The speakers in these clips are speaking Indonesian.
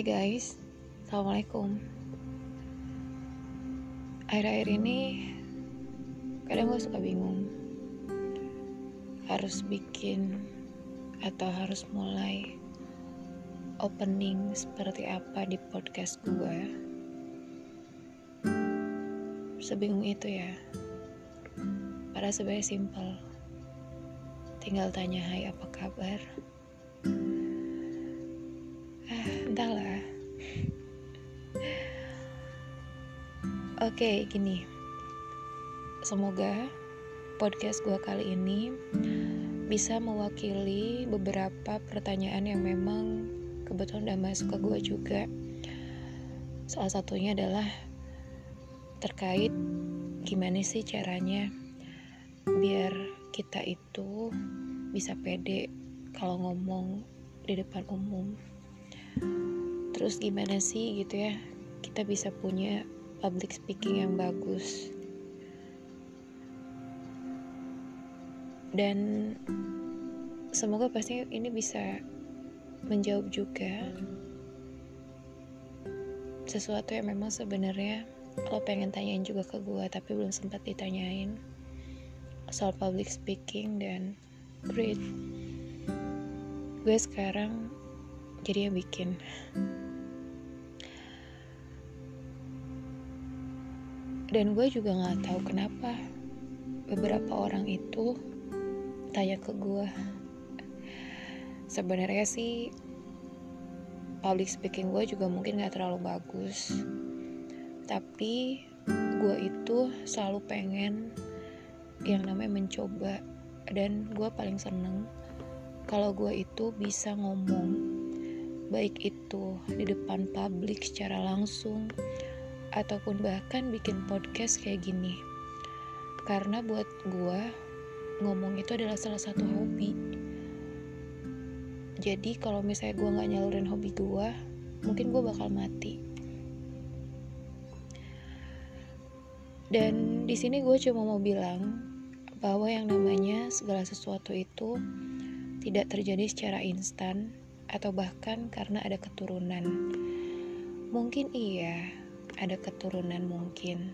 Hai guys, Assalamualaikum. Akhir-akhir ini kadang gue suka bingung. Harus bikin atau harus mulai opening seperti apa di podcast gue Sebingung itu ya. Padahal sebenarnya simple Tinggal tanya hai apa kabar oke gini. Semoga podcast gue kali ini bisa mewakili beberapa pertanyaan yang memang kebetulan udah masuk ke gue juga. Salah satunya adalah terkait gimana sih caranya biar kita itu bisa pede kalau ngomong di depan umum. Terus gimana sih gitu ya kita bisa punya public speaking yang bagus. Dan semoga pasti ini bisa menjawab juga sesuatu yang memang sebenarnya lo pengen tanyain juga ke gue tapi belum sempat ditanyain soal public speaking dan great. Gue sekarang jadi yang bikin dan gue juga nggak tahu kenapa beberapa orang itu tanya ke gue. Sebenarnya sih public speaking gue juga mungkin gak terlalu bagus. Tapi gue itu selalu pengen yang namanya mencoba. Dan gue paling seneng kalau gue itu bisa ngomong baik itu di depan publik secara langsung ataupun bahkan bikin podcast kayak gini. Karena buat gue, ngomong itu adalah salah satu hobi. Jadi kalau misalnya gue gak nyalurin hobi gue, mungkin gue bakal mati. Dan di sini gue cuma mau bilang bahwa yang namanya segala sesuatu itu tidak terjadi secara instan atau bahkan karena ada keturunan. Mungkin iya, ada keturunan mungkin.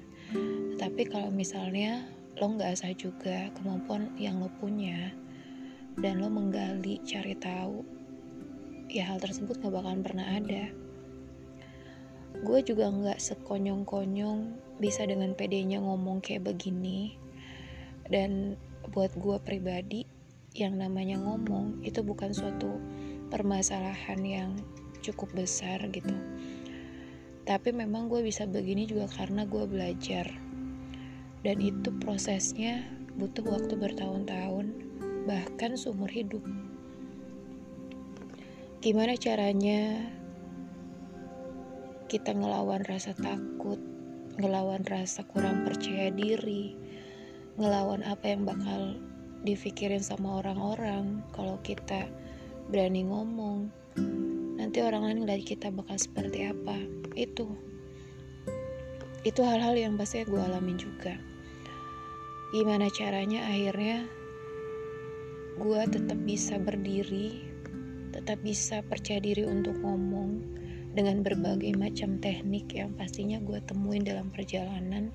Tapi kalau misalnya lo nggak asah juga kemampuan yang lo punya dan lo menggali cari tahu, ya hal tersebut nggak bakalan pernah ada. Gue juga nggak sekonyong-konyong bisa dengan pedenya ngomong kayak begini. Dan buat gue pribadi, yang namanya ngomong itu bukan suatu permasalahan yang cukup besar gitu tapi memang gue bisa begini juga karena gue belajar. Dan itu prosesnya butuh waktu bertahun-tahun bahkan seumur hidup. Gimana caranya kita ngelawan rasa takut ngelawan rasa kurang percaya diri ngelawan apa yang bakal dipikirin sama orang-orang kalau kita berani ngomong nanti orang lain ngeliat kita bakal seperti apa. Itu. Itu hal-hal yang pasti gue alamin juga. Gimana caranya akhirnya gue tetap bisa berdiri tetap bisa percaya diri untuk ngomong dengan berbagai macam teknik yang pastinya gue temuin dalam perjalanan.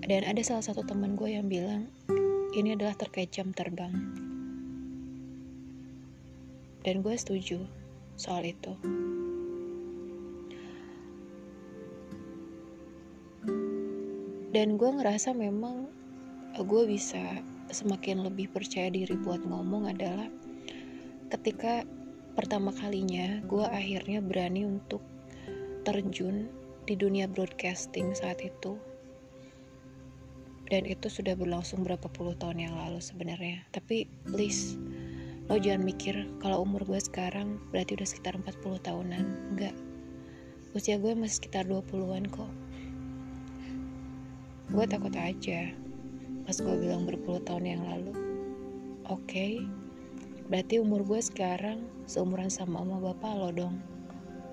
Dan ada salah satu teman gue yang bilang ini adalah terkait jam terbang dan gue setuju soal itu. Dan gue ngerasa memang gue bisa semakin lebih percaya diri buat ngomong adalah ketika pertama kalinya gue akhirnya berani untuk terjun di dunia broadcasting saat itu. Dan itu sudah berlangsung berapa puluh tahun yang lalu sebenarnya. Tapi please lo jangan mikir kalau umur gue sekarang berarti udah sekitar 40 tahunan. Enggak. Usia gue masih sekitar 20-an kok. Gue takut aja pas gue bilang berpuluh tahun yang lalu. Oke okay, berarti umur gue sekarang seumuran sama oma bapak lo dong.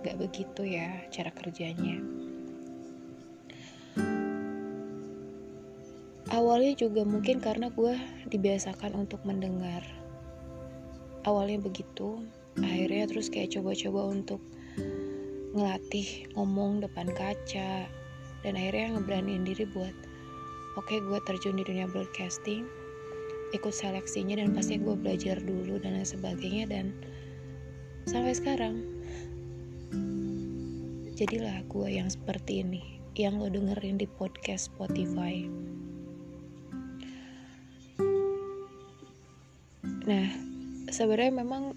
Gak begitu ya cara kerjanya. Awalnya juga mungkin karena gue dibiasakan untuk mendengar awalnya begitu akhirnya terus kayak coba-coba untuk ngelatih ngomong depan kaca dan akhirnya ngeberaniin diri buat oke okay, gue terjun di dunia broadcasting ikut seleksinya dan pasti gue belajar dulu dan lain sebagainya dan sampai sekarang jadilah gue yang seperti ini yang lo dengerin di podcast Spotify. Nah sebenarnya memang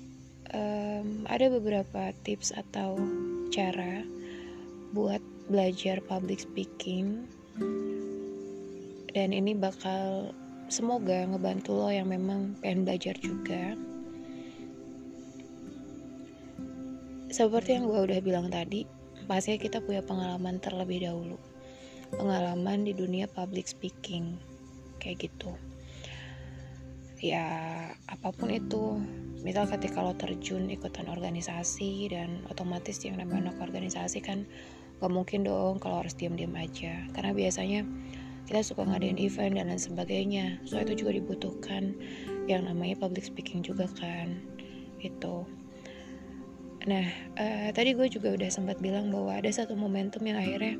um, ada beberapa tips atau cara buat belajar public speaking. Dan ini bakal semoga ngebantu lo yang memang pengen belajar juga. Seperti yang gue udah bilang tadi pasti kita punya pengalaman terlebih dahulu. Pengalaman di dunia public speaking kayak gitu ya apa pun itu. Misal ketika lo terjun ikutan organisasi dan otomatis yang namanya anak organisasi kan gak mungkin dong kalau harus diam-diam aja. Karena biasanya kita suka ngadain event dan lain sebagainya. So itu juga dibutuhkan yang namanya public speaking juga kan itu nah uh, tadi gue juga udah sempat bilang bahwa ada satu momentum yang akhirnya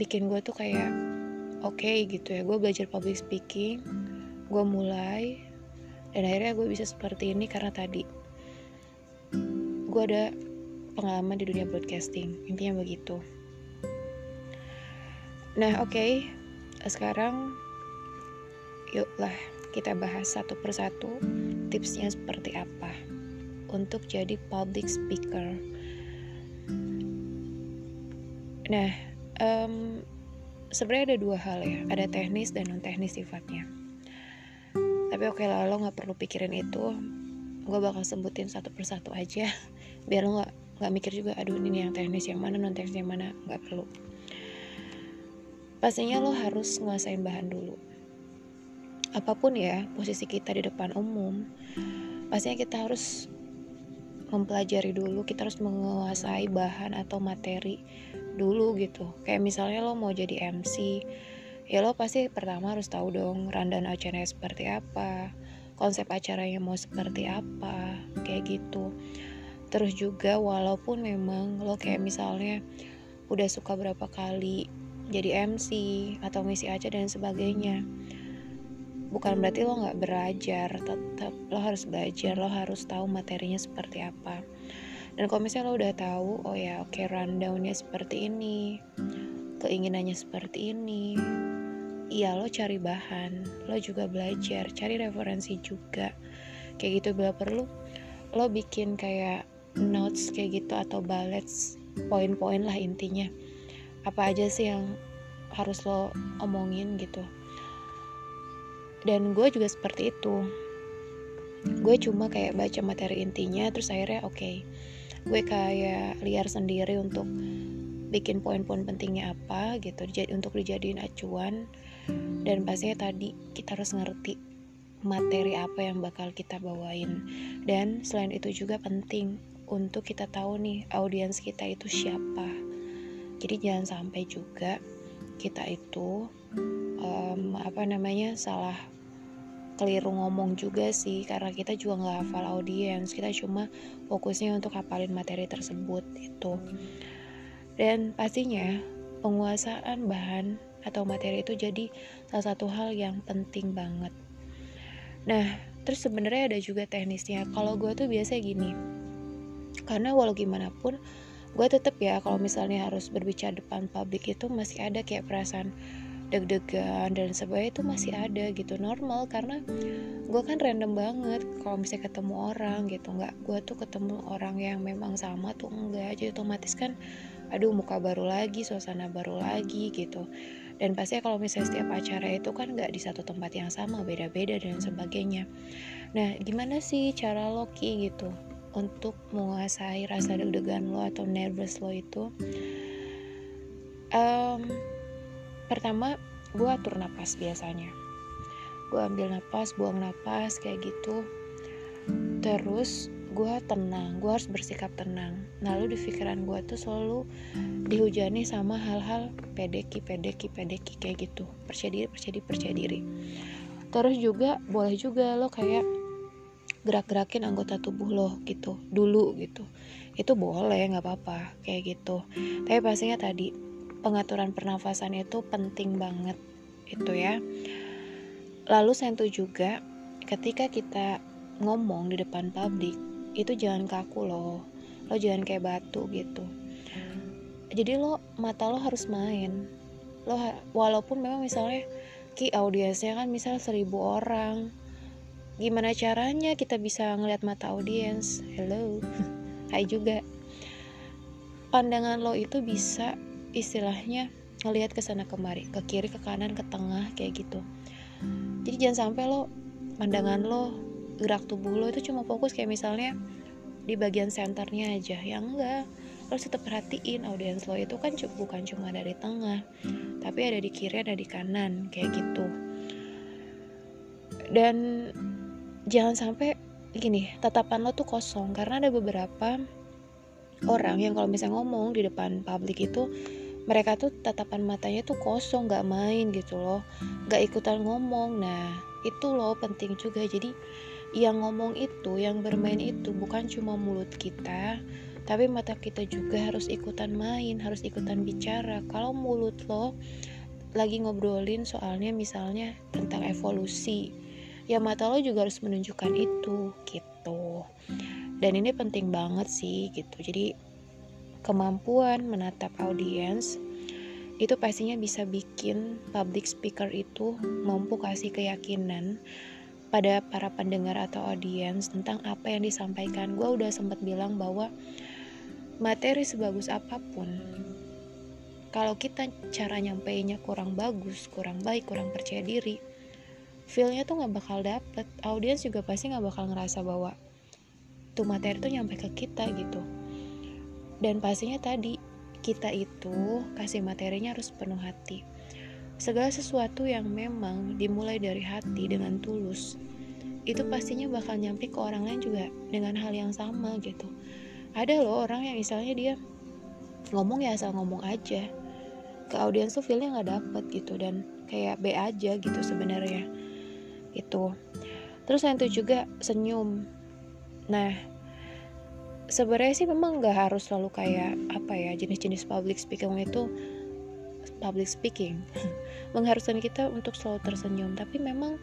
bikin gue tuh kayak oke okay, gitu ya. Gue belajar public speaking gue mulai dan akhirnya gue bisa seperti ini karena tadi gue ada pengalaman di dunia broadcasting intinya begitu nah oke okay sekarang yuklah kita bahas satu persatu tipsnya seperti apa untuk jadi public speaker. Nah, um, sebenarnya ada dua hal ya, ada teknis dan non teknis sifatnya. Tapi oke okay lah, lo nggak perlu pikirin itu. Gue bakal sebutin satu persatu aja, biar lo nggak nggak mikir juga, aduh ini yang teknis yang mana non teknis yang mana, nggak perlu. Pastinya lo harus nguasain bahan dulu. Apa pun ya posisi kita di depan umum pastinya kita harus mempelajari dulu kita harus menguasai bahan atau materi dulu gitu. Kayak misalnya lo mau jadi MC ya lo pasti pertama harus tahu dong rundown acaranya seperti apa konsep acaranya mau seperti apa kayak gitu. Terus juga walaupun memang lo kayak misalnya udah suka berapa kali jadi MC atau misi aja dan sebagainya bukan berarti lo nggak belajar tetap lo harus belajar lo harus tahu materinya seperti apa. Dan kalau misalnya lo udah tahu oh ya oke okay, rundownnya seperti ini keinginannya seperti ini iya lo cari bahan lo juga belajar cari referensi juga. Kayak gitu bila perlu lo bikin kayak notes kayak gitu atau bullets poin-poin lah intinya. Apa aja sih yang harus lo omongin gitu. Dan gue juga seperti itu. Gue cuma kayak baca materi intinya terus akhirnya oke. Okay, gue kayak liar sendiri untuk bikin poin-poin pentingnya apa gitu untuk dijadiin acuan dan pastinya tadi kita harus ngerti materi apa yang bakal kita bawain. Dan selain itu juga penting untuk kita tahu nih audiens kita itu siapa. Jadi jangan sampai juga kita itu um, apa namanya salah keliru ngomong juga sih. Karena kita juga nggak hafal audiens. Kita cuma fokusnya untuk hafalin materi tersebut itu dan pastinya penguasaan bahan atau materi itu jadi salah satu hal yang penting banget. Nah terus sebenarnya ada juga teknisnya. Kalau gue tuh biasa gini karena walau gimana pun gue tetep ya kalau misalnya harus berbicara depan publik itu masih ada kayak perasaan deg-degan dan sebagainya itu masih ada gitu normal. Karena gue kan random banget kalau misalnya ketemu orang gitu. Nggak gue tuh ketemu orang yang memang sama tuh enggak. Jadi otomatis kan aduh muka baru lagi suasana baru lagi gitu dan pasti kalau misalnya setiap acara itu kan nggak di satu tempat yang sama beda-beda dan sebagainya. Nah gimana sih cara lo ki gitu untuk menguasai rasa deg-degan lo atau nervous lo itu? Um, pertama gue atur napas biasanya. Gue ambil napas buang napas kayak gitu. Terus gue tenang gue harus bersikap tenang. Lalu di pikiran gue tuh selalu dihujani sama hal-hal pedeki pedeki pedeki kayak gitu. Percaya diri percaya diri percaya diri. Terus juga boleh juga lo kayak gerak-gerakin anggota tubuh lo gitu dulu gitu. Itu boleh nggak apa-apa kayak gitu. Tapi pastinya tadi pengaturan pernafasan itu penting banget itu ya. Lalu sentuh juga ketika kita ngomong di depan publik itu jangan kaku loh. Lo jangan kayak batu gitu. Jadi lo mata lo harus main. Lo walaupun memang misalnya ki audiensnya kan misal seribu orang. Gimana caranya kita bisa ngeliat mata audiens? Hello. Hai juga. Pandangan lo itu bisa istilahnya ngelihat ke sana kemari ke kiri ke kanan ke tengah kayak gitu. Jadi jangan sampai lo pandangan lo gerak tubuh lo itu cuma fokus kayak misalnya di bagian senternya aja. Yang enggak lo tetap perhatiin audiens lo itu kan bukan cuma dari tengah tapi ada di kiri ada di kanan kayak gitu. Dan jangan sampai gini tatapan lo tuh kosong karena ada beberapa orang yang kalau misalnya ngomong di depan publik itu mereka tuh tatapan matanya tuh kosong nggak main gitu loh nggak ikutan ngomong. Nah itu loh penting juga. Jadi yang ngomong itu yang bermain itu bukan cuma mulut kita tapi mata kita juga harus ikutan main harus ikutan bicara. Kalau mulut lo lagi ngobrolin soalnya misalnya tentang evolusi ya mata lo juga harus menunjukkan itu gitu. Dan ini penting banget sih gitu. Jadi kemampuan menatap audiens itu pastinya bisa bikin public speaker itu mampu kasih keyakinan pada para pendengar atau audiens tentang apa yang disampaikan. Gue udah sempat bilang bahwa materi sebagus apa pun, kalau kita cara nyampeinnya kurang bagus, kurang baik, kurang percaya diri, feelnya tuh nggak bakal dapet. Audiens juga pasti nggak bakal ngerasa bahwa tuh materi tuh nyampe ke kita gitu. Dan pastinya tadi kita itu kasih materinya harus penuh hati segala sesuatu yang memang dimulai dari hati dengan tulus itu pastinya bakal nyampe ke orang lain juga dengan hal yang sama gitu. Ada loh orang yang misalnya dia ngomong ya asal ngomong aja. Ke audiens tuh feelnya nggak dapet gitu dan kayak B aja gitu sebenarnya. Itu terus yang itu juga senyum. Nah sebenarnya sih memang nggak harus selalu kayak apa ya jenis-jenis public speaking itu public speaking. Mengharuskan kita untuk selalu tersenyum tapi memang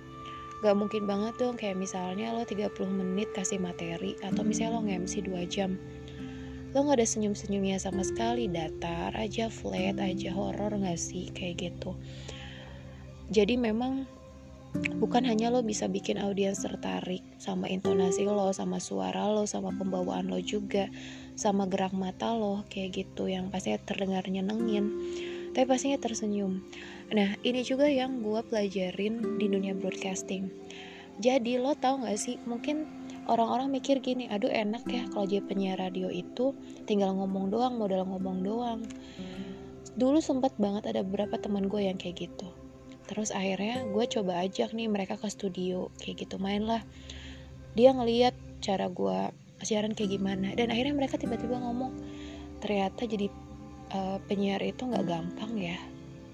gak mungkin banget dong kayak misalnya lo 30 menit kasih materi atau misalnya lo nge-MC 2 jam. Lo gak ada senyum-senyumnya sama sekali datar aja flat aja horror gak sih kayak gitu. Jadi memang bukan hanya lo bisa bikin audiens tertarik sama intonasi lo, sama suara lo, sama pembawaan lo juga, sama gerak mata lo kayak gitu yang pastinya terdengar nyenengin, tapi pastinya tersenyum. Nah ini juga yang gue pelajarin di dunia broadcasting. Jadi lo tau gak sih mungkin orang-orang mikir gini, aduh enak ya kalau jadi penyiar radio itu tinggal ngomong doang, modal ngomong doang. Dulu sempet banget ada beberapa teman gue yang kayak gitu terus akhirnya gue coba ajak nih mereka ke studio kayak gitu main lah dia ngeliat cara gue siaran kayak gimana dan akhirnya mereka tiba-tiba ngomong ternyata jadi uh, penyiar itu nggak gampang ya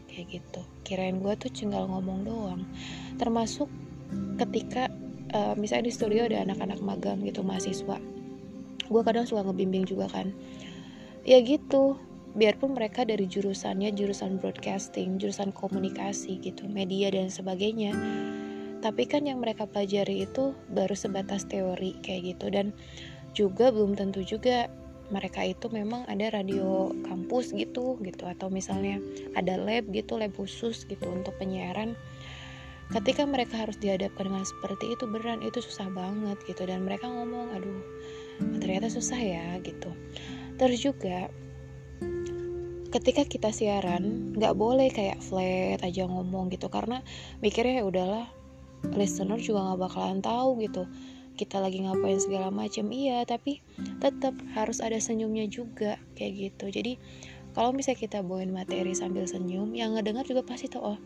kayak gitu. Kirain gue tuh tinggal ngomong doang. Termasuk ketika uh, misalnya di studio ada anak-anak magang gitu mahasiswa. Gue kadang suka ngebimbing juga kan. Ya gitu biarpun mereka dari jurusannya jurusan broadcasting, jurusan komunikasi gitu, media dan sebagainya. Tapi kan yang mereka pelajari itu baru sebatas teori kayak gitu. Dan juga belum tentu juga mereka itu memang ada radio kampus gitu gitu. Atau misalnya ada lab gitu lab khusus gitu untuk penyiaran. Ketika mereka harus dihadapkan dengan seperti itu beran itu susah banget gitu. Dan mereka ngomong aduh ternyata susah ya gitu. Terus juga ketika kita siaran nggak boleh kayak flat aja ngomong gitu. Karena mikirnya ya udahlah listener juga nggak bakalan tahu gitu kita lagi ngapain segala macam iya tapi tetap harus ada senyumnya juga kayak gitu. Jadi kalau misalnya kita bawain materi sambil senyum yang ngedengar juga pasti tahu oh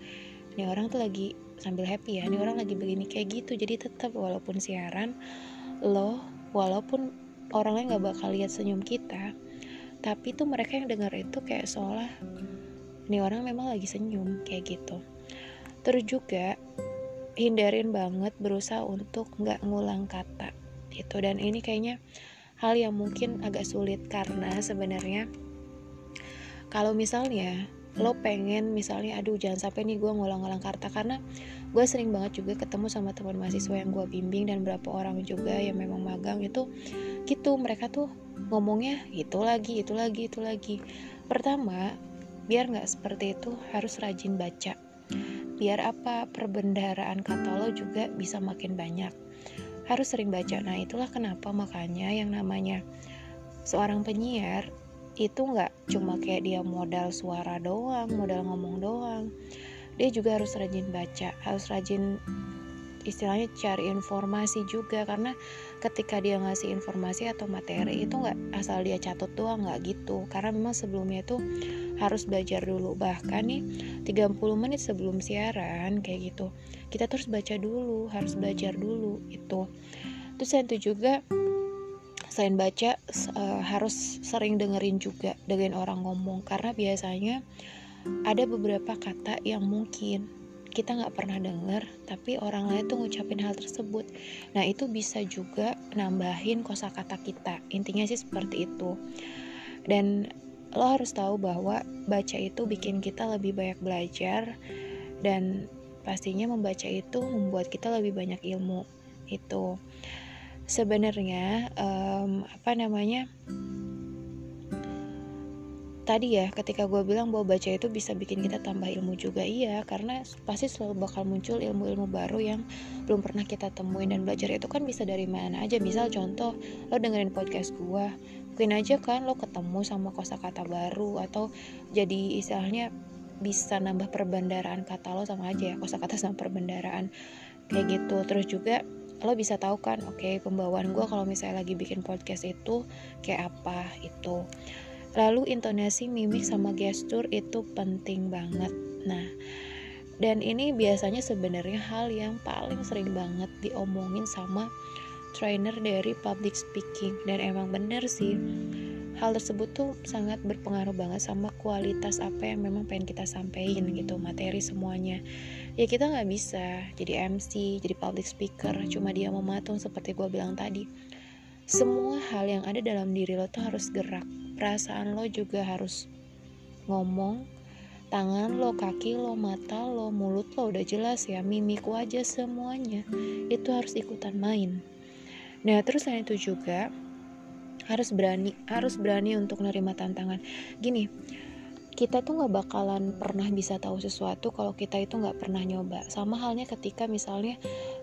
ini orang tuh lagi sambil happy ya ini orang lagi begini kayak gitu. Jadi tetap walaupun siaran lo walaupun orang lain nggak bakal lihat senyum kita tapi tuh mereka yang dengar itu kayak seolah ini orang memang lagi senyum kayak gitu. Terus juga hindarin banget berusaha untuk nggak ngulang kata itu dan ini kayaknya hal yang mungkin agak sulit karena sebenarnya kalau misalnya lo pengen misalnya aduh jangan sampai nih gue ngulang-ngulang kata karena gue sering banget juga ketemu sama teman mahasiswa yang gue bimbing dan beberapa orang juga yang memang magang itu gitu. Mereka tuh ngomongnya itu lagi itu lagi itu lagi. Pertama biar nggak seperti itu harus rajin baca biar apa perbendaharaan kata lo juga bisa makin banyak. Harus sering baca. Nah itulah kenapa makanya yang namanya seorang penyiar itu nggak cuma kayak dia modal suara doang, modal ngomong doang. Dia juga harus rajin baca, harus rajin istilahnya cari informasi juga. Karena ketika dia ngasih informasi atau materi itu nggak asal dia catat doang nggak gitu. Karena memang sebelumnya itu harus belajar dulu. Bahkan nih 30 menit sebelum siaran kayak gitu kita terus baca dulu harus belajar dulu itu terus yang itu juga selain baca uh, harus sering dengerin juga dengan orang ngomong. Karena biasanya ada beberapa kata yang mungkin kita nggak pernah dengar tapi orang lain tuh ngucapin hal tersebut. Nah itu bisa juga nambahin kosakata kita. Intinya sih seperti itu. Dan lo harus tahu bahwa baca itu bikin kita lebih banyak belajar dan pastinya membaca itu membuat kita lebih banyak ilmu itu. Sebenarnya um, apa namanya tadi ya ketika gue bilang bahwa baca itu bisa bikin kita tambah ilmu juga iya karena pasti selalu bakal muncul ilmu-ilmu baru yang belum pernah kita temuin dan belajar itu kan bisa dari mana aja. Misal contoh lo dengerin podcast gue mungkin aja kan lo ketemu sama kosakata baru atau jadi istilahnya bisa nambah perbendaraan kata lo sama aja ya kosakata sama perbendaraan. Kayak gitu. Terus juga lo bisa tahu kan oke okay, pembawaan gue kalau misalnya lagi bikin podcast itu kayak apa itu lalu intonasi mimik sama gestur itu penting banget. Nah dan ini biasanya sebenarnya hal yang paling sering banget diomongin sama trainer dari public speaking. Dan emang bener sih hal tersebut tuh sangat berpengaruh banget sama kualitas apa yang memang pengen kita sampaikan gitu materi semuanya. Ya kita nggak bisa jadi MC jadi public speaker cuma dia mematung seperti gue bilang tadi. Semua hal yang ada dalam diri lo tuh harus gerak. Perasaan lo juga harus ngomong tangan lo, kaki lo, mata lo, mulut lo udah jelas ya, mimik wajah semuanya. Itu harus ikutan main. Nah, terus selain itu juga harus berani harus berani untuk menerima tantangan. Gini kita tuh nggak bakalan pernah bisa tahu sesuatu kalau kita itu nggak pernah nyoba. Sama halnya ketika misalnya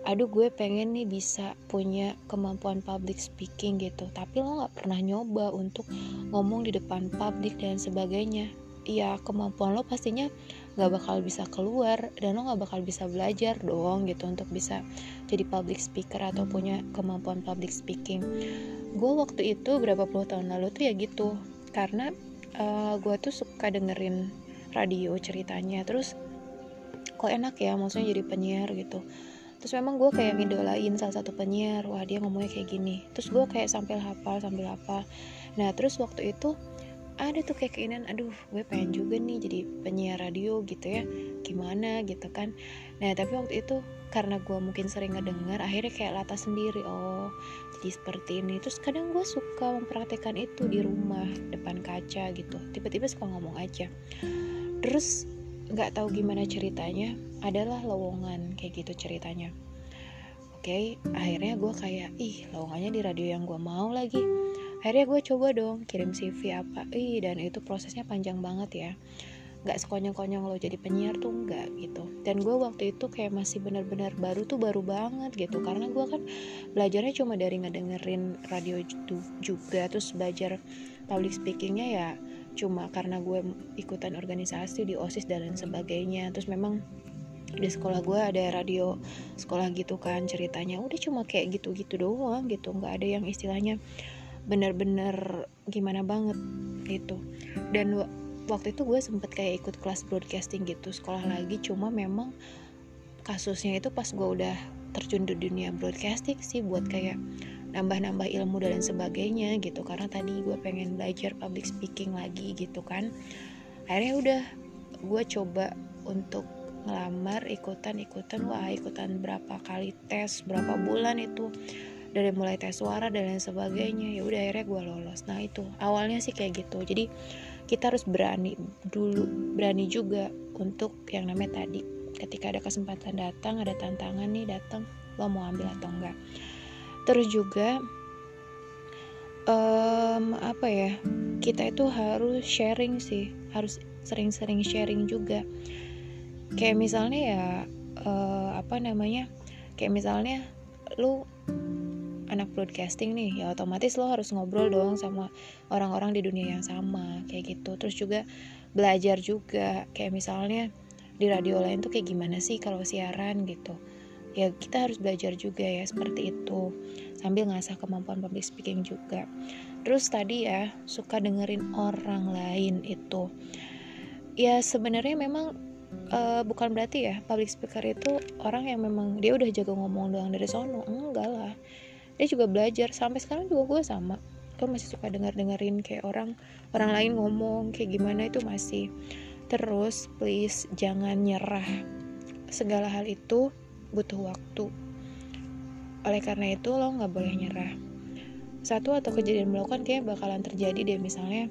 aduh gue pengen nih bisa punya kemampuan public speaking gitu. Tapi lo nggak pernah nyoba untuk ngomong di depan publik dan sebagainya. Ya kemampuan lo pastinya nggak bakal bisa keluar dan lo nggak bakal bisa belajar dong gitu untuk bisa jadi public speaker atau punya kemampuan public speaking. Gue waktu itu berapa puluh tahun lalu tuh ya gitu karena uh, gue tuh suka dengerin radio ceritanya terus kok enak ya maksudnya jadi penyiar gitu. Terus memang gue kayak ngidolain salah satu penyiar wah dia ngomongnya kayak gini. Terus gue kayak sambil hafal sambil hafal. Nah terus waktu itu ada tuh kayak keinginan aduh gue pengen juga nih jadi penyiar radio gitu ya. Gimana? gitu kan. Nah tapi waktu itu karena gue mungkin sering ngedengar akhirnya kayak lata sendiri oh jadi seperti ini. Terus kadang gue suka mempraktekkan itu di rumah depan kaca gitu. Tiba-tiba suka ngomong aja. Terus nggak tahu gimana ceritanya adalah lowongan kayak gitu ceritanya. Oke akhirnya gue kayak ih lowongannya di radio yang gue mau lagi akhirnya gue coba dong kirim CV apa. Ih dan itu prosesnya panjang banget ya. Nggak sekonyong-konyong lo jadi penyiar tuh enggak gitu. Dan gue waktu itu kayak masih benar-benar baru tuh baru banget gitu. Karena gue kan belajarnya cuma dari ngedengerin radio juga terus belajar public speakingnya ya cuma karena gue ikutan organisasi di osis dan lain sebagainya. Terus memang di sekolah gue ada radio sekolah gitu kan ceritanya. Udah cuma kayak gitu-gitu doang gitu. Nggak ada yang istilahnya bener-bener gimana banget gitu. Dan waktu itu gue sempet kayak ikut kelas broadcasting gitu sekolah lagi. Cuma memang kasusnya itu pas gue udah terjun di dunia broadcasting sih buat kayak nambah-nambah ilmu dan sebagainya gitu. Karena tadi gue pengen belajar public speaking lagi gitu kan. Akhirnya udah gue coba untuk ngelamar ikutan ikutan wah ikutan berapa kali tes berapa bulan itu dari mulai tes suara dan lain sebagainya. Ya udah akhirnya gue lolos. Nah itu. Awalnya sih kayak gitu. Jadi kita harus berani dulu berani juga untuk yang namanya tadi. Ketika ada kesempatan datang ada tantangan nih datang lo mau ambil atau enggak. Terus juga um, apa ya kita itu harus sharing sih. Harus sering-sering sharing juga. Kayak misalnya ya uh, apa namanya kayak misalnya lu anak broadcasting nih ya otomatis lo harus ngobrol dong sama orang-orang di dunia yang sama kayak gitu. Terus juga belajar juga kayak misalnya di radio lain tuh kayak gimana sih kalau siaran gitu. Ya kita harus belajar juga ya seperti itu sambil ngasah kemampuan public speaking juga. Terus tadi ya suka dengerin orang lain itu. Ya sebenarnya memang uh, bukan berarti ya public speaker itu orang yang memang dia udah jago ngomong doang dari sono enggak lah dia juga belajar. Sampai sekarang juga gue sama. Gue masih suka denger dengerin kayak orang orang lain ngomong kayak gimana itu masih. Terus please jangan nyerah. Segala hal itu butuh waktu. Oleh karena itu lo nggak boleh nyerah. Satu atau kejadian melakukan kayak bakalan terjadi deh. Misalnya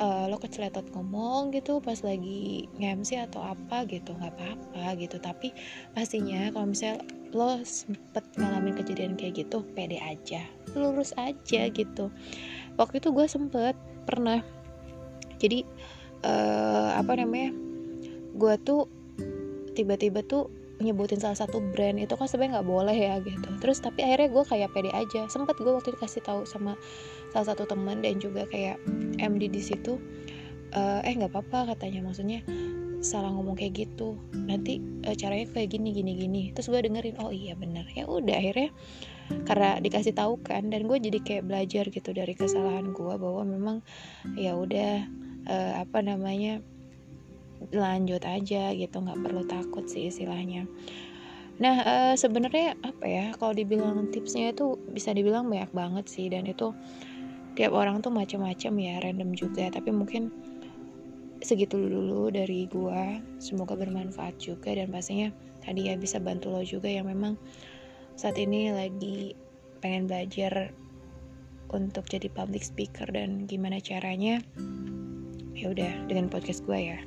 uh, lo keceletot ngomong gitu pas lagi nge atau apa gitu. Nggak apa-apa gitu. Tapi pastinya kalau misalnya lo sempet ngalamin kejadian kayak gitu pede aja. Lurus aja gitu. Waktu itu gue sempet pernah. Jadi uh, apa namanya gue tuh tiba-tiba tuh nyebutin salah satu brand itu kan sebenarnya nggak boleh ya gitu. Terus tapi akhirnya gue kayak pede aja. Sempat gue waktu itu kasih tahu sama salah satu teman dan juga kayak MD di situ uh, eh nggak apa-apa katanya maksudnya salah ngomong kayak gitu. Nanti uh, caranya kayak gini gini gini. Terus gue dengerin oh iya bener. Ya udah akhirnya karena dikasih tahu kan dan gue jadi kayak belajar gitu dari kesalahan gue bahwa memang ya udah uh, apa namanya lanjut aja gitu nggak perlu takut sih istilahnya. Nah uh, sebenarnya apa ya kalau dibilang tipsnya itu bisa dibilang banyak banget sih dan itu tiap orang tuh macam-macam ya random juga. Tapi mungkin segitu dulu dari gua. Semoga bermanfaat juga dan pastinya tadi ya bisa bantu lo juga yang memang saat ini lagi pengen belajar untuk jadi public speaker dan gimana caranya ya udah dengan podcast gue ya